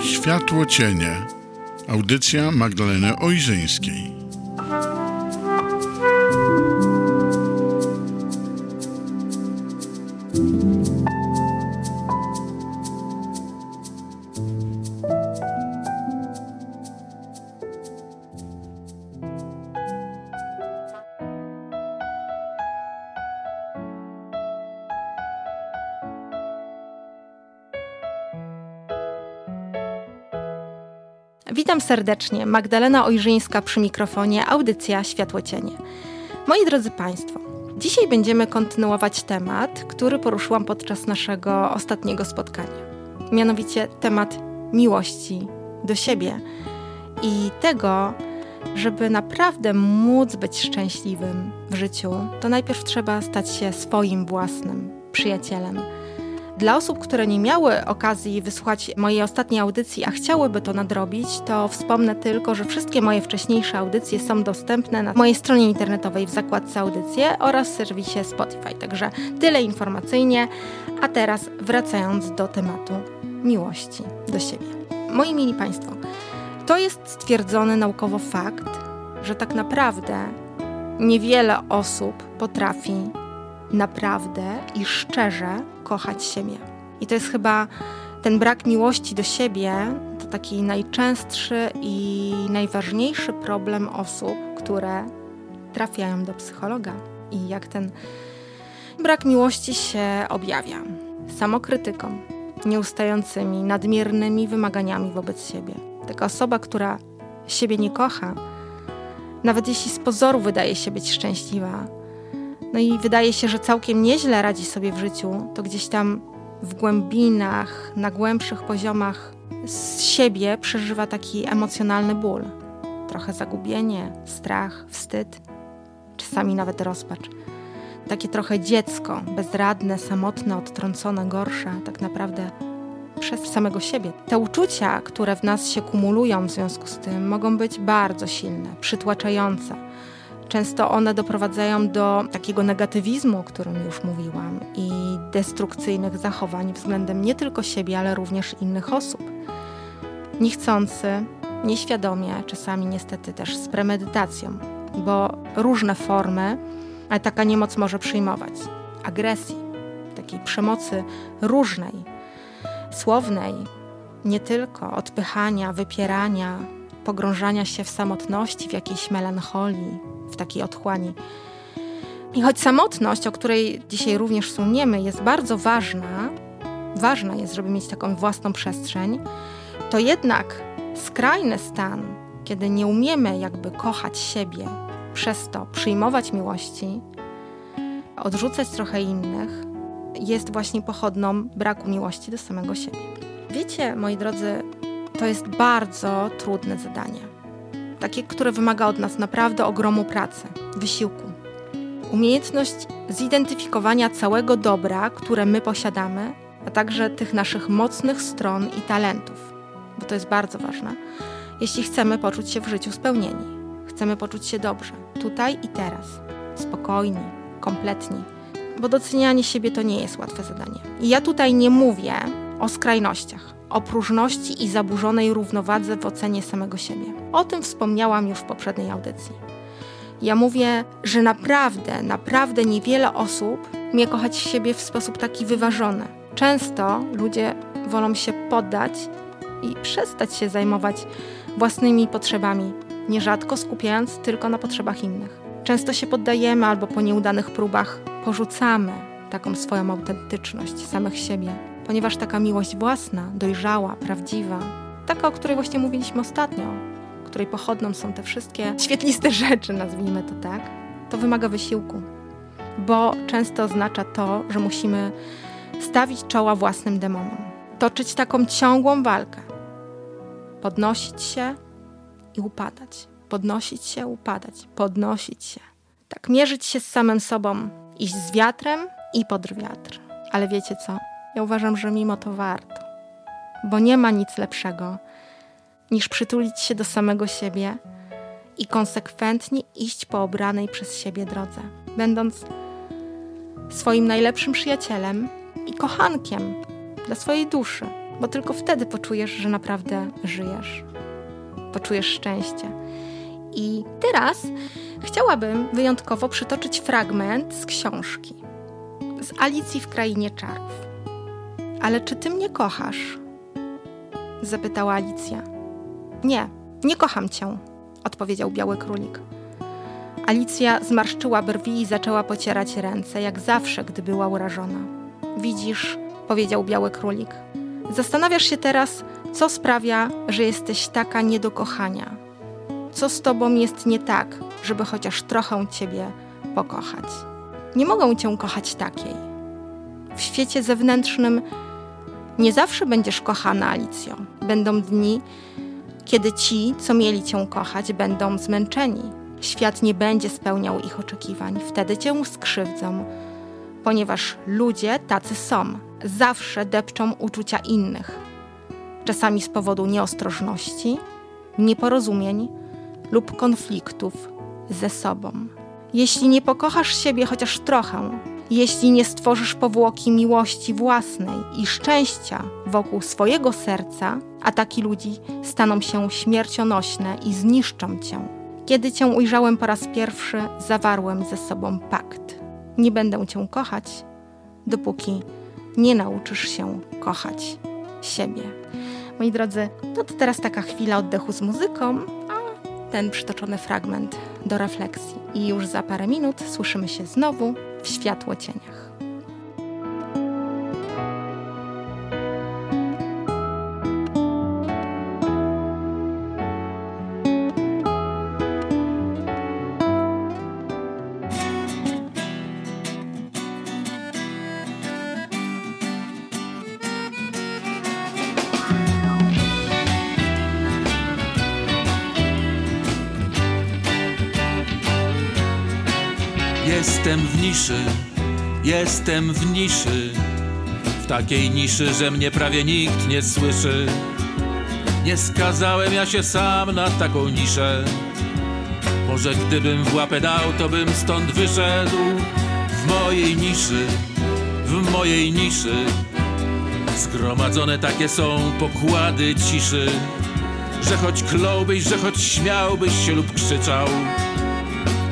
Światło cienie. Audycja Magdaleny Ojrzyńskiej. Witam serdecznie. Magdalena Ojrzyńska przy mikrofonie, audycja Światło Cienie. Moi drodzy Państwo, dzisiaj będziemy kontynuować temat, który poruszyłam podczas naszego ostatniego spotkania. Mianowicie temat miłości do siebie i tego, żeby naprawdę móc być szczęśliwym w życiu, to najpierw trzeba stać się swoim własnym przyjacielem dla osób, które nie miały okazji wysłuchać mojej ostatniej audycji, a chciałyby to nadrobić, to wspomnę tylko, że wszystkie moje wcześniejsze audycje są dostępne na mojej stronie internetowej w zakładce audycje oraz serwisie Spotify. Także tyle informacyjnie. A teraz wracając do tematu miłości do siebie. Moi mili Państwo, to jest stwierdzony naukowo fakt, że tak naprawdę niewiele osób potrafi naprawdę i szczerze kochać siebie. I to jest chyba ten brak miłości do siebie, to taki najczęstszy i najważniejszy problem osób, które trafiają do psychologa. I jak ten brak miłości się objawia? Samokrytyką, nieustającymi, nadmiernymi wymaganiami wobec siebie. Taka osoba, która siebie nie kocha, nawet jeśli z pozoru wydaje się być szczęśliwa, no i wydaje się, że całkiem nieźle radzi sobie w życiu, to gdzieś tam w głębinach, na głębszych poziomach z siebie przeżywa taki emocjonalny ból. Trochę zagubienie, strach, wstyd, czasami nawet rozpacz. Takie trochę dziecko, bezradne, samotne, odtrącone, gorsze, tak naprawdę przez samego siebie. Te uczucia, które w nas się kumulują w związku z tym, mogą być bardzo silne, przytłaczające Często one doprowadzają do takiego negatywizmu, o którym już mówiłam, i destrukcyjnych zachowań względem nie tylko siebie, ale również innych osób. Niechcący, nieświadomie, czasami niestety też z premedytacją, bo różne formy taka niemoc może przyjmować. Agresji, takiej przemocy różnej, słownej, nie tylko odpychania, wypierania, pogrążania się w samotności, w jakiejś melancholii, w takiej otchłani. I choć samotność, o której dzisiaj również suniemy, jest bardzo ważna, ważna jest, żeby mieć taką własną przestrzeń, to jednak skrajny stan, kiedy nie umiemy jakby kochać siebie, przez to przyjmować miłości, odrzucać trochę innych, jest właśnie pochodną braku miłości do samego siebie. Wiecie, moi drodzy, to jest bardzo trudne zadanie takie, które wymaga od nas naprawdę ogromu pracy, wysiłku. Umiejętność zidentyfikowania całego dobra, które my posiadamy, a także tych naszych mocnych stron i talentów, bo to jest bardzo ważne, jeśli chcemy poczuć się w życiu spełnieni. Chcemy poczuć się dobrze, tutaj i teraz, spokojni, kompletni, bo docenianie siebie to nie jest łatwe zadanie. I ja tutaj nie mówię o skrajnościach o próżności i zaburzonej równowadze w ocenie samego siebie. O tym wspomniałam już w poprzedniej audycji. Ja mówię, że naprawdę, naprawdę niewiele osób umie kochać siebie w sposób taki wyważony. Często ludzie wolą się poddać i przestać się zajmować własnymi potrzebami, nierzadko skupiając tylko na potrzebach innych. Często się poddajemy albo po nieudanych próbach porzucamy taką swoją autentyczność samych siebie ponieważ taka miłość własna, dojrzała, prawdziwa, taka, o której właśnie mówiliśmy ostatnio, której pochodną są te wszystkie świetliste rzeczy, nazwijmy to tak, to wymaga wysiłku, bo często oznacza to, że musimy stawić czoła własnym demonom, toczyć taką ciągłą walkę, podnosić się i upadać, podnosić się, upadać, podnosić się. Tak, mierzyć się z samym sobą, iść z wiatrem i pod wiatr. Ale wiecie co? Ja uważam, że mimo to warto, bo nie ma nic lepszego niż przytulić się do samego siebie i konsekwentnie iść po obranej przez siebie drodze, będąc swoim najlepszym przyjacielem i kochankiem dla swojej duszy, bo tylko wtedy poczujesz, że naprawdę żyjesz. Poczujesz szczęście. I teraz chciałabym wyjątkowo przytoczyć fragment z książki z Alicji w Krainie Czarów. Ale czy ty mnie kochasz? zapytała Alicja. Nie, nie kocham cię, odpowiedział biały królik. Alicja zmarszczyła brwi i zaczęła pocierać ręce, jak zawsze, gdy była urażona. Widzisz, powiedział biały królik. Zastanawiasz się teraz, co sprawia, że jesteś taka nie do kochania. Co z tobą jest nie tak, żeby chociaż trochę ciebie pokochać. Nie mogą cię kochać takiej. W świecie zewnętrznym nie zawsze będziesz kochana, Alicjo. Będą dni, kiedy ci, co mieli cię kochać, będą zmęczeni. Świat nie będzie spełniał ich oczekiwań. Wtedy cię skrzywdzą, ponieważ ludzie tacy są. Zawsze depczą uczucia innych. Czasami z powodu nieostrożności, nieporozumień lub konfliktów ze sobą. Jeśli nie pokochasz siebie chociaż trochę, jeśli nie stworzysz powłoki miłości własnej i szczęścia wokół swojego serca, ataki ludzi staną się śmiercionośne i zniszczą cię. Kiedy cię ujrzałem po raz pierwszy, zawarłem ze sobą pakt. Nie będę cię kochać, dopóki nie nauczysz się kochać siebie. Moi drodzy, no to teraz taka chwila oddechu z muzyką, a ten przytoczony fragment do refleksji. I już za parę minut słyszymy się znowu w światło cieniach. Jestem w niszy, jestem w niszy W takiej niszy, że mnie prawie nikt nie słyszy. Nie skazałem ja się sam na taką niszę. Może gdybym w łapę dał, to bym stąd wyszedł. W mojej niszy, w mojej niszy. Zgromadzone takie są pokłady ciszy Że choć kląłbyś, że choć śmiałbyś się lub krzyczał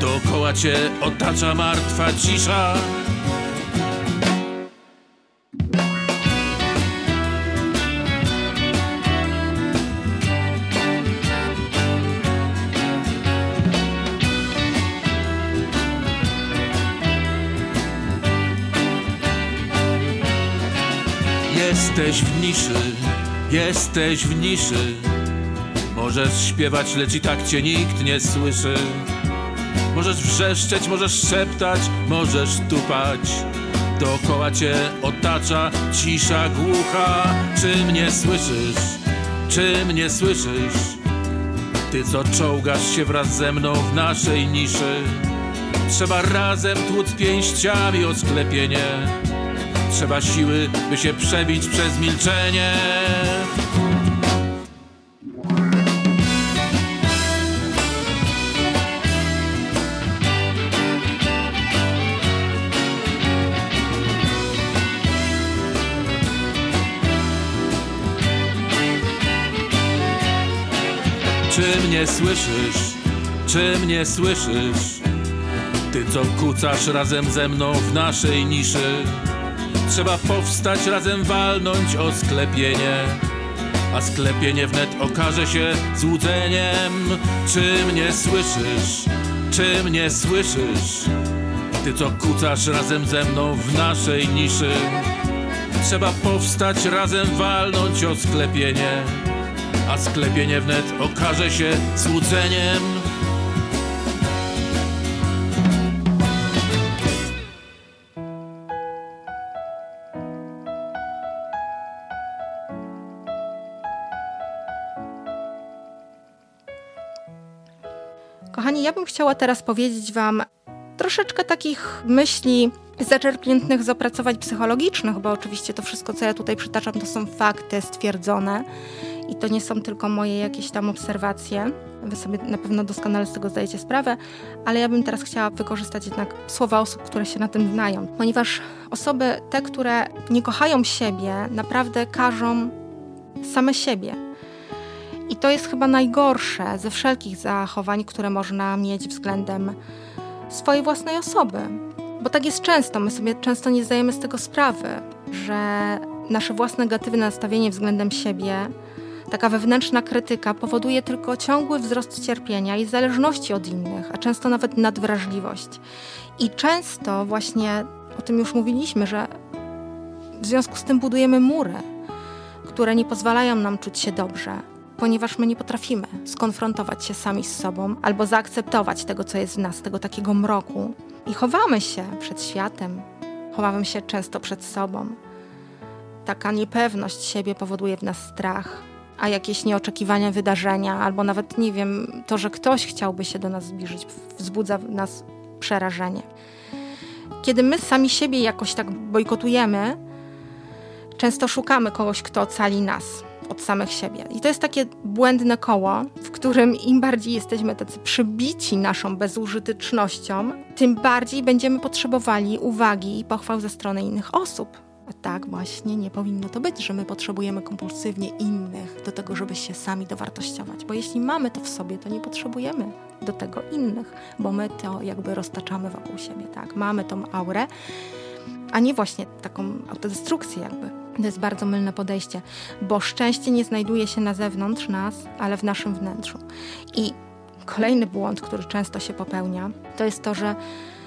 Dookoła cię otacza martwa cisza. Jesteś w niszy, jesteś w niszy. Możesz śpiewać, lecz i tak cię nikt nie słyszy Możesz wrzeszczeć, możesz szeptać, możesz tupać. Dookoła cię otacza cisza głucha. Czy mnie słyszysz? Czy mnie słyszysz? Ty co czołgasz się wraz ze mną w naszej niszy. Trzeba razem tłuc pięściami o sklepienie. Trzeba siły, by się przebić przez milczenie Czy mnie słyszysz? Czy mnie słyszysz? Ty co kucasz razem ze mną w naszej niszy Trzeba powstać razem walnąć o sklepienie A sklepienie wnet okaże się złudzeniem Czy mnie słyszysz? Czy mnie słyszysz? Ty co kucasz razem ze mną w naszej niszy Trzeba powstać razem walnąć o sklepienie a sklepienie wnet okaże się złudzeniem. Kochani, ja bym chciała teraz powiedzieć Wam troszeczkę takich myśli zaczerpniętych z opracowań psychologicznych, bo oczywiście to wszystko, co ja tutaj przytaczam, to są fakty stwierdzone i to nie są tylko moje jakieś tam obserwacje. Wy sobie na pewno doskonale z tego zdajecie sprawę, ale ja bym teraz chciała wykorzystać jednak słowa osób, które się na tym znają, ponieważ osoby, te, które nie kochają siebie, naprawdę każą same siebie. I to jest chyba najgorsze ze wszelkich zachowań, które można mieć względem swojej własnej osoby. Bo tak jest często, my sobie często nie zdajemy z tego sprawy, że nasze własne negatywne nastawienie względem siebie, taka wewnętrzna krytyka powoduje tylko ciągły wzrost cierpienia i zależności od innych, a często nawet nadwrażliwość. I często właśnie o tym już mówiliśmy, że w związku z tym budujemy mury, które nie pozwalają nam czuć się dobrze, ponieważ my nie potrafimy skonfrontować się sami z sobą albo zaakceptować tego, co jest w nas, tego takiego mroku. I chowamy się przed światem, chowamy się często przed sobą. Taka niepewność siebie powoduje w nas strach, a jakieś nieoczekiwane wydarzenia, albo nawet, nie wiem, to, że ktoś chciałby się do nas zbliżyć, wzbudza w nas przerażenie. Kiedy my sami siebie jakoś tak bojkotujemy, często szukamy kogoś, kto ocali nas od samych siebie. I to jest takie błędne koło, w którym im bardziej jesteśmy tacy przybici naszą bezużytecznością, tym bardziej będziemy potrzebowali uwagi i pochwał ze strony innych osób. A tak właśnie nie powinno to być, że my potrzebujemy kompulsywnie innych do tego, żeby się sami dowartościować. Bo jeśli mamy to w sobie, to nie potrzebujemy do tego innych, bo my to jakby roztaczamy wokół siebie, tak? Mamy tą aurę, a nie właśnie taką autodestrukcję jakby. To jest bardzo mylne podejście, bo szczęście nie znajduje się na zewnątrz nas, ale w naszym wnętrzu. I kolejny błąd, który często się popełnia, to jest to, że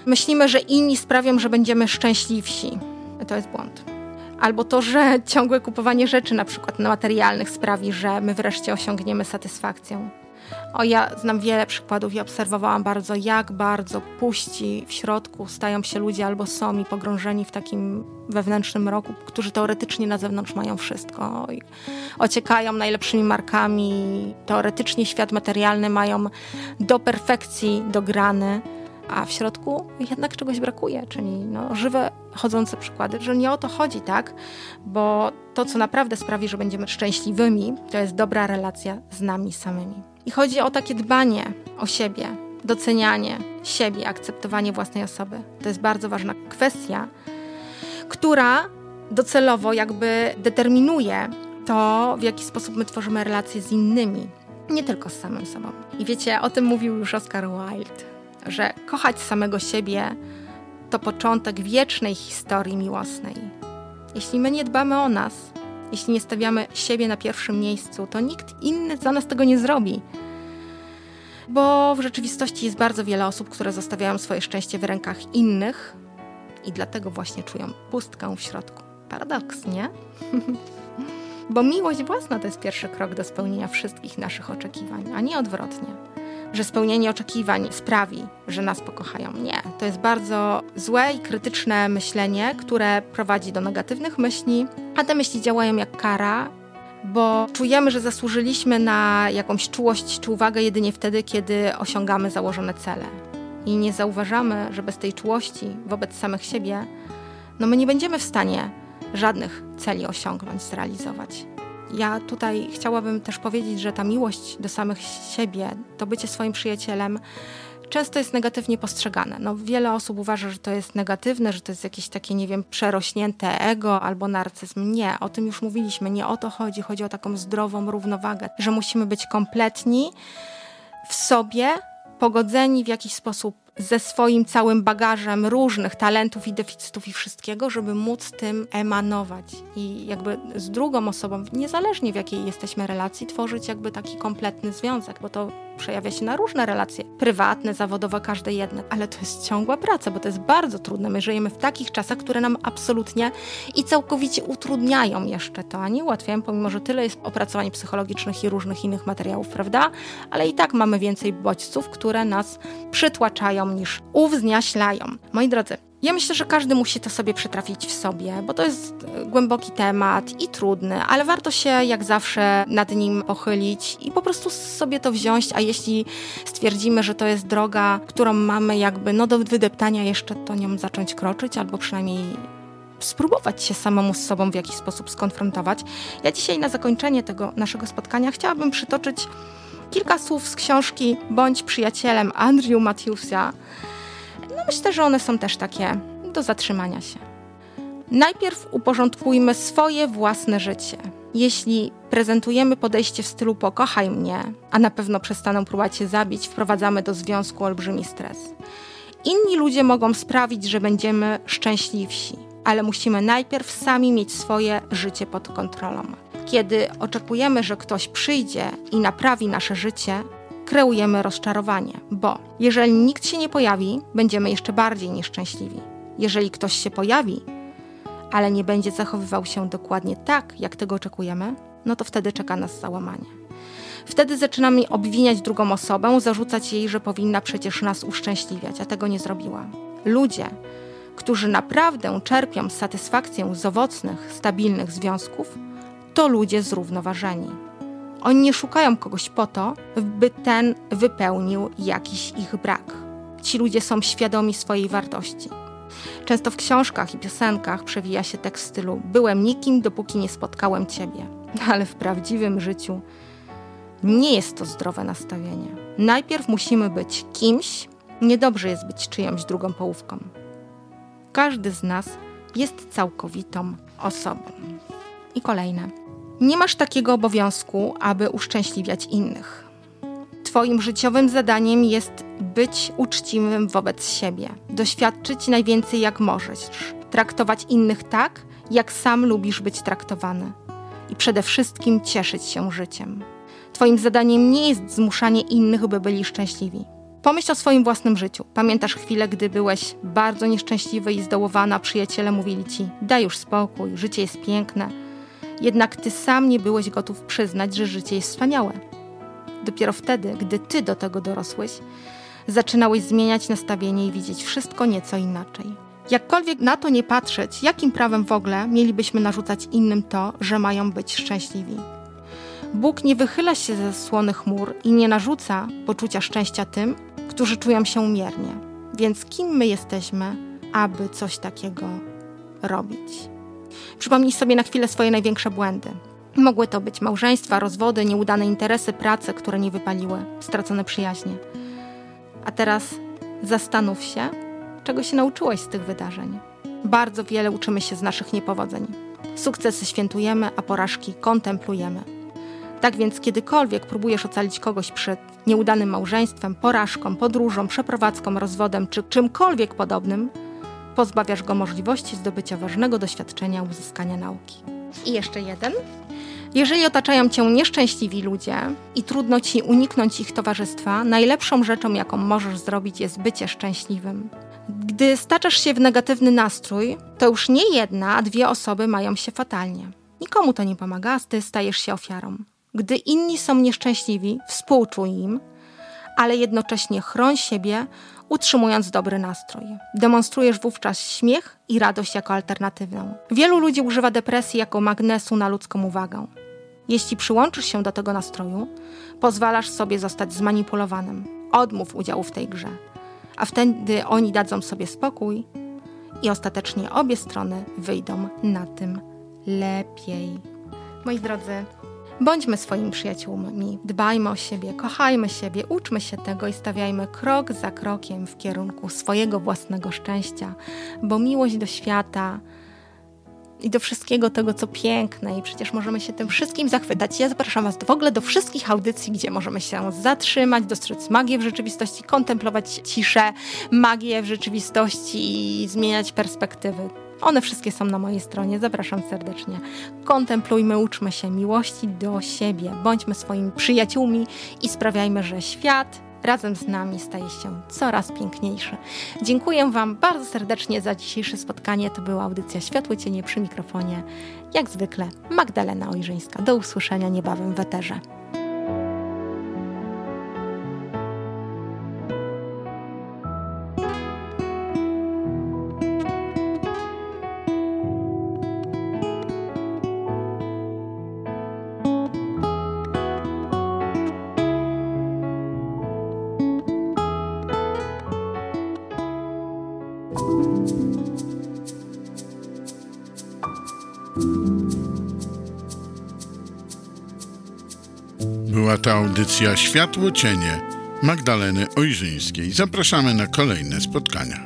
myślimy, że inni sprawią, że będziemy szczęśliwsi. To jest błąd. Albo to, że ciągłe kupowanie rzeczy, na przykład materialnych, sprawi, że my wreszcie osiągniemy satysfakcję. O, ja znam wiele przykładów i obserwowałam bardzo, jak bardzo puści w środku stają się ludzie albo są pogrążeni w takim wewnętrznym roku, którzy teoretycznie na zewnątrz mają wszystko. Ociekają najlepszymi markami, teoretycznie świat materialny mają do perfekcji dograny, a w środku jednak czegoś brakuje, czyli no, żywe, chodzące przykłady, że nie o to chodzi, tak? Bo to, co naprawdę sprawi, że będziemy szczęśliwymi, to jest dobra relacja z nami samymi. I chodzi o takie dbanie o siebie, docenianie siebie, akceptowanie własnej osoby. To jest bardzo ważna kwestia, która docelowo jakby determinuje to, w jaki sposób my tworzymy relacje z innymi, nie tylko z samym sobą. I wiecie, o tym mówił już Oscar Wilde, że kochać samego siebie to początek wiecznej historii miłosnej. Jeśli my nie dbamy o nas, jeśli nie stawiamy siebie na pierwszym miejscu, to nikt inny za nas tego nie zrobi. Bo w rzeczywistości jest bardzo wiele osób, które zostawiają swoje szczęście w rękach innych i dlatego właśnie czują pustkę w środku. Paradoks, nie? Bo miłość własna to jest pierwszy krok do spełnienia wszystkich naszych oczekiwań, a nie odwrotnie. Że spełnienie oczekiwań sprawi, że nas pokochają. Nie, to jest bardzo złe i krytyczne myślenie, które prowadzi do negatywnych myśli, a te myśli działają jak kara, bo czujemy, że zasłużyliśmy na jakąś czułość czy uwagę jedynie wtedy, kiedy osiągamy założone cele. I nie zauważamy, że bez tej czułości wobec samych siebie, no my nie będziemy w stanie żadnych celi osiągnąć, zrealizować. Ja tutaj chciałabym też powiedzieć, że ta miłość do samych siebie, to bycie swoim przyjacielem, często jest negatywnie postrzegane. No, wiele osób uważa, że to jest negatywne, że to jest jakieś takie, nie wiem, przerośnięte ego albo narcyzm. Nie, o tym już mówiliśmy. Nie o to chodzi. Chodzi o taką zdrową równowagę, że musimy być kompletni w sobie, pogodzeni w jakiś sposób ze swoim całym bagażem różnych talentów i deficytów i wszystkiego, żeby móc tym emanować. I jakby z drugą osobą, niezależnie w jakiej jesteśmy relacji, tworzyć jakby taki kompletny związek, bo to przejawia się na różne relacje, prywatne, zawodowe, każde jedne, ale to jest ciągła praca, bo to jest bardzo trudne. My żyjemy w takich czasach, które nam absolutnie i całkowicie utrudniają jeszcze to, a nie ułatwiają, pomimo że tyle jest opracowań psychologicznych i różnych innych materiałów, prawda? Ale i tak mamy więcej bodźców, które nas przytłaczają niż uwzniaślają. Moi drodzy, Ja myślę, że każdy musi to sobie przetrafić w sobie, bo to jest e, głęboki temat i trudny, ale warto się jak zawsze nad nim pochylić i po prostu sobie to wziąć, a jeśli stwierdzimy, że to jest droga, którą mamy jakby no do wydeptania jeszcze, to nią zacząć kroczyć albo przynajmniej spróbować się samemu z sobą w jakiś sposób skonfrontować. Ja dzisiaj na zakończenie tego naszego spotkania chciałabym przytoczyć kilka słów z książki Bądź przyjacielem Andrew Matthewsa. Myślę, że one są też takie do zatrzymania się. Najpierw uporządkujmy swoje własne życie. Jeśli prezentujemy podejście w stylu pokochaj mnie, a na pewno przestaną próbować się zabić, wprowadzamy do związku olbrzymi stres. Inni ludzie mogą sprawić, że będziemy szczęśliwsi, ale musimy najpierw sami mieć swoje życie pod kontrolą. Kiedy oczekujemy, że ktoś przyjdzie i naprawi nasze życie, kreujemy rozczarowanie, bo jeżeli nikt się nie pojawi, będziemy jeszcze bardziej nieszczęśliwi. Jeżeli ktoś się pojawi, ale nie będzie zachowywał się dokładnie tak, jak tego oczekujemy, no to wtedy czeka nas załamanie. Wtedy zaczynamy obwiniać drugą osobę, zarzucać jej, że powinna przecież nas uszczęśliwiać, a tego nie zrobiła. Ludzie, którzy naprawdę czerpią satysfakcję z owocnych, stabilnych związków, to ludzie zrównoważeni. Oni nie szukają kogoś po to, by ten wypełnił jakiś ich brak. Ci ludzie są świadomi swojej wartości. Często w książkach i piosenkach przewija się tekst stylu Byłem nikim, dopóki nie spotkałem ciebie. Ale w prawdziwym życiu nie jest to zdrowe nastawienie. Najpierw musimy być kimś, niedobrze jest być czyjąś drugą połówką. Każdy z nas jest całkowitą osobą. I kolejne. Nie masz takiego obowiązku, aby uszczęśliwiać innych. Twoim życiowym zadaniem jest być uczciwym wobec siebie, doświadczyć najwięcej jak możesz, traktować innych tak, jak sam lubisz być traktowany i przede wszystkim cieszyć się życiem. Twoim zadaniem nie jest zmuszanie innych, by byli szczęśliwi. Pomyśl o swoim własnym życiu. Pamiętasz chwilę, gdy byłeś bardzo nieszczęśliwy i zdołowana, przyjaciele mówili ci: Daj już spokój, życie jest piękne. Jednak ty sam nie byłeś gotów przyznać, że życie jest wspaniałe. Dopiero wtedy, gdy ty do tego dorosłeś, zaczynałeś zmieniać nastawienie i widzieć wszystko nieco inaczej. Jakkolwiek na to nie patrzeć, jakim prawem w ogóle mielibyśmy narzucać innym to, że mają być szczęśliwi? Bóg nie wychyla się ze słony chmur i nie narzuca poczucia szczęścia tym, którzy czują się umiernie. Więc kim my jesteśmy, aby coś takiego robić? Przypomnij sobie na chwilę swoje największe błędy. Mogły to być małżeństwa, rozwody, nieudane interesy, prace, które nie wypaliły, stracone przyjaźnie. A teraz zastanów się, czego się nauczyłeś z tych wydarzeń. Bardzo wiele uczymy się z naszych niepowodzeń. Sukcesy świętujemy, a porażki kontemplujemy. Tak więc, kiedykolwiek próbujesz ocalić kogoś przed nieudanym małżeństwem, porażką, podróżą, przeprowadzką, rozwodem czy czymkolwiek podobnym, pozbawiasz go możliwości zdobycia ważnego doświadczenia, uzyskania nauki. I jeszcze jeden. Jeżeli otaczają cię nieszczęśliwi ludzie i trudno ci uniknąć ich towarzystwa, najlepszą rzeczą, jaką możesz zrobić, jest bycie szczęśliwym. Gdy staczasz się w negatywny nastrój, to już nie jedna, a dwie osoby mają się fatalnie. Nikomu to nie pomaga, a ty stajesz się ofiarą. Gdy inni są nieszczęśliwi, współczuj im, ale jednocześnie chroń siebie, utrzymując dobry nastrój. Demonstrujesz wówczas śmiech i radość jako alternatywę. Wielu ludzi używa depresji jako magnesu na ludzką uwagę. Jeśli przyłączysz się do tego nastroju, pozwalasz sobie zostać zmanipulowanym. Odmów udziału w tej grze, a wtedy oni dadzą sobie spokój i ostatecznie obie strony wyjdą na tym lepiej. Moi drodzy, Bądźmy swoimi przyjaciółmi, dbajmy o siebie, kochajmy siebie, uczmy się tego i stawiajmy krok za krokiem w kierunku swojego własnego szczęścia, bo miłość do świata i do wszystkiego tego, co piękne, i przecież możemy się tym wszystkim zachwytać. Ja zapraszam Was w ogóle do wszystkich audycji, gdzie możemy się zatrzymać, dostrzec magię w rzeczywistości, kontemplować ciszę, magię w rzeczywistości i zmieniać perspektywy. One wszystkie są na mojej stronie. Zapraszam serdecznie. Kontemplujmy, uczmy się miłości do siebie. Bądźmy swoimi przyjaciółmi i sprawiajmy, że świat razem z nami staje się coraz piękniejszy. Dziękuję Wam bardzo serdecznie za dzisiejsze spotkanie. To była audycja Światło Cienie przy mikrofonie. Jak zwykle Magdalena Ojrzyńska. Do usłyszenia niebawem w eterze. To audycja Światło Cienie Magdaleny Ojrzyńskiej. Zapraszamy na kolejne spotkania.